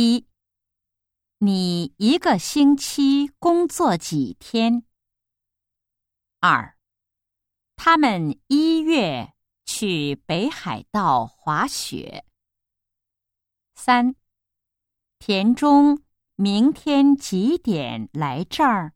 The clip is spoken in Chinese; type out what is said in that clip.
一你一个星期工作几天？二他们一月去北海道滑雪。三田中明天几点来这儿